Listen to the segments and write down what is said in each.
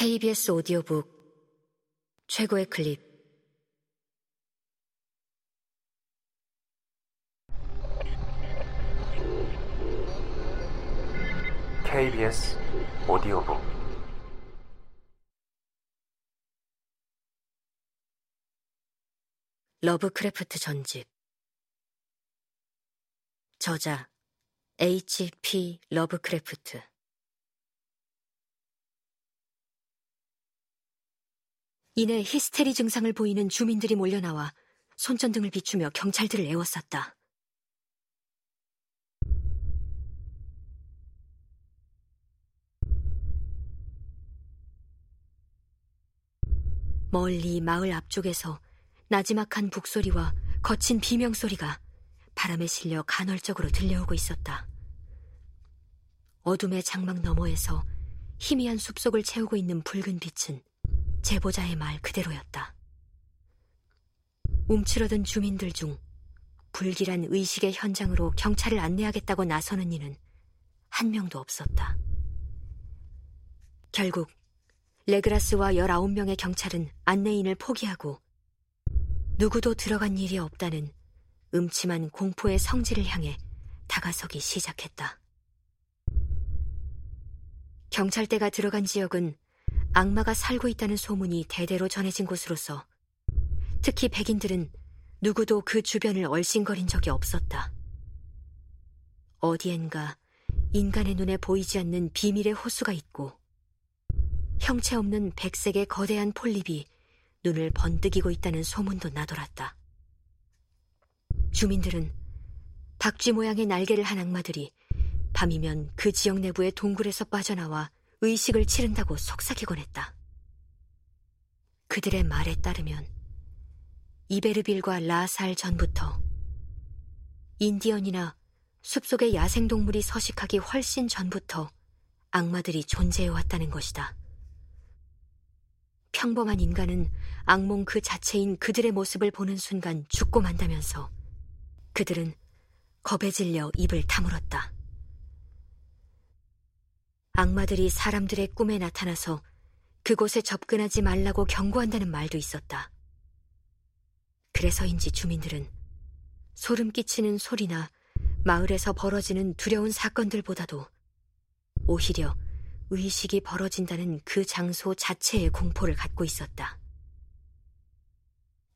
KBS 오디오북 최고의 클립. KBS 오디오북. 러브크래프트 전집. 저자 H.P. 러브크래프트 이내 히스테리 증상을 보이는 주민들이 몰려나와 손전등을 비추며 경찰들을 애워쌌다. 멀리 마을 앞쪽에서 나지막한 북소리와 거친 비명소리가 바람에 실려 간헐적으로 들려오고 있었다. 어둠의 장막 너머에서 희미한 숲속을 채우고 있는 붉은 빛은 제보자의 말 그대로였다. 움츠러든 주민들 중 불길한 의식의 현장으로 경찰을 안내하겠다고 나서는 이는 한 명도 없었다. 결국 레그라스와 19명의 경찰은 안내인을 포기하고 누구도 들어간 일이 없다는 음침한 공포의 성지를 향해 다가서기 시작했다. 경찰대가 들어간 지역은 악마가 살고 있다는 소문이 대대로 전해진 곳으로서 특히 백인들은 누구도 그 주변을 얼씬거린 적이 없었다. 어디엔가 인간의 눈에 보이지 않는 비밀의 호수가 있고 형체 없는 백색의 거대한 폴립이 눈을 번뜩이고 있다는 소문도 나돌았다. 주민들은 박쥐 모양의 날개를 한 악마들이 밤이면 그 지역 내부의 동굴에서 빠져나와 의식을 치른다고 속삭이곤 했다. 그들의 말에 따르면 이베르빌과 라살 전부터 인디언이나 숲속의 야생동물이 서식하기 훨씬 전부터 악마들이 존재해왔다는 것이다. 평범한 인간은 악몽 그 자체인 그들의 모습을 보는 순간 죽고 만다면서 그들은 겁에 질려 입을 다물었다. 악마들이 사람들의 꿈에 나타나서 그곳에 접근하지 말라고 경고한다는 말도 있었다. 그래서인지 주민들은 소름 끼치는 소리나 마을에서 벌어지는 두려운 사건들보다도 오히려 의식이 벌어진다는 그 장소 자체의 공포를 갖고 있었다.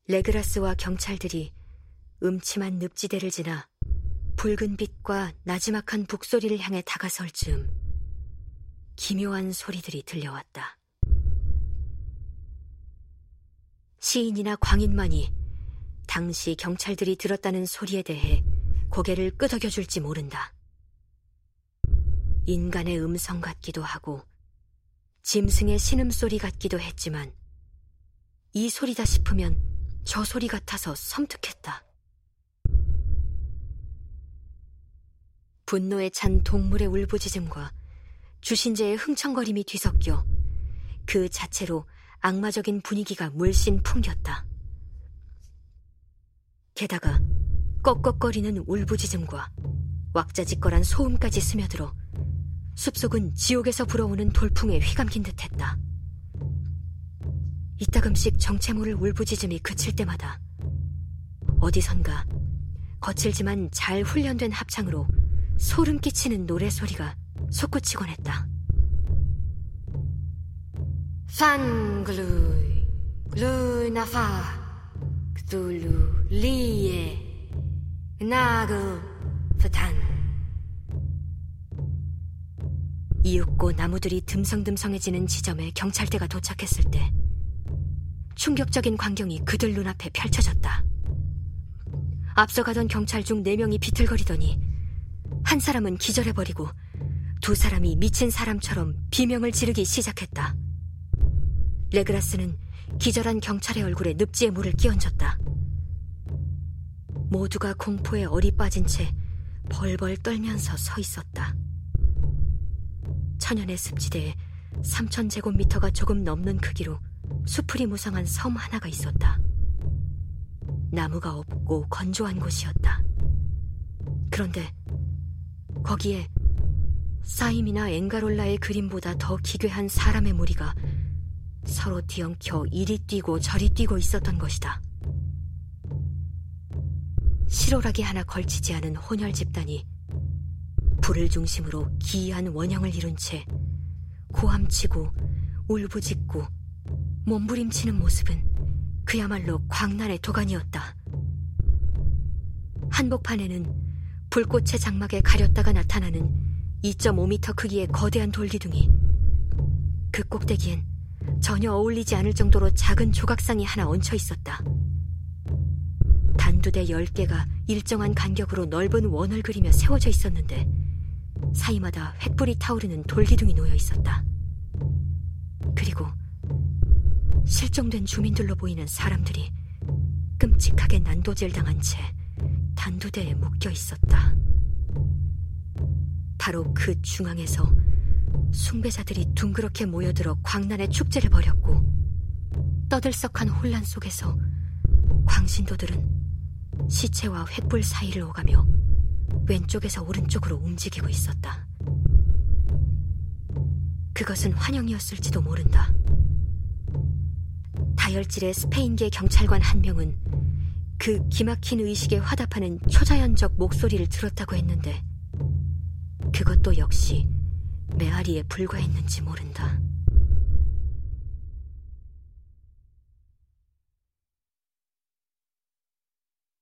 레그라스와 경찰들이 음침한 늪지대를 지나 붉은 빛과 나지막한 북소리를 향해 다가설 즈음 기묘한 소리들이 들려왔다. 시인이나 광인만이 당시 경찰들이 들었다는 소리에 대해 고개를 끄덕여 줄지 모른다. 인간의 음성 같기도 하고 짐승의 신음소리 같기도 했지만 이 소리다 싶으면 저 소리 같아서 섬뜩했다. 분노에 찬 동물의 울부짖음과 주신제의 흥청거림이 뒤섞여 그 자체로 악마적인 분위기가 물씬 풍겼다. 게다가 꺽꺽거리는 울부짖음과 왁자지껄한 소음까지 스며들어 숲속은 지옥에서 불어오는 돌풍에 휘감긴 듯했다. 이따금씩 정체 모를 울부짖음이 그칠 때마다 어디선가 거칠지만 잘 훈련된 합창으로 소름 끼치는 노래 소리가 솟구치곤 했다. 판글루이 루나파 그둘루 리에 나그 부탄 이윽고 나무들이 듬성듬성해지는 지점에 경찰대가 도착했을 때 충격적인 광경이 그들 눈앞에 펼쳐졌다. 앞서가던 경찰 중 네명이 비틀거리더니 한 사람은 기절해버리고 두 사람이 미친 사람처럼 비명을 지르기 시작했다. 레그라스는 기절한 경찰의 얼굴에 늪지에 물을 끼얹었다. 모두가 공포에 어리 빠진 채 벌벌 떨면서 서 있었다. 천연의 습지대에 3천 제곱미터가 조금 넘는 크기로 수풀이 무성한 섬 하나가 있었다. 나무가 없고 건조한 곳이었다. 그런데 거기에 사임이나 엥가롤라의 그림보다 더 기괴한 사람의 무리가 서로 뒤엉켜 이리 뛰고 저리 뛰고 있었던 것이다. 실오라기 하나 걸치지 않은 혼혈 집단이 불을 중심으로 기이한 원형을 이룬 채 고함치고 울부짖고 몸부림치는 모습은 그야말로 광란의 도가니였다. 한복판에는 불꽃의 장막에 가렸다가 나타나는 2.5m 크기의 거대한 돌기둥이 그 꼭대기엔 전혀 어울리지 않을 정도로 작은 조각상이 하나 얹혀 있었다. 단두대 10개가 일정한 간격으로 넓은 원을 그리며 세워져 있었는데 사이마다 횃불이 타오르는 돌기둥이 놓여 있었다. 그리고 실종된 주민들로 보이는 사람들이 끔찍하게 난도질 당한 채 단두대에 묶여 있었다. 바로 그 중앙에서 숭배자들이 둥그렇게 모여들어 광란의 축제를 벌였고 떠들썩한 혼란 속에서 광신도들은 시체와 횃불 사이를 오가며 왼쪽에서 오른쪽으로 움직이고 있었다. 그것은 환영이었을지도 모른다. 다혈질의 스페인계 경찰관 한 명은 그 기막힌 의식에 화답하는 초자연적 목소리를 들었다고 했는데 그것도 역시 메아리에 불과했는지 모른다.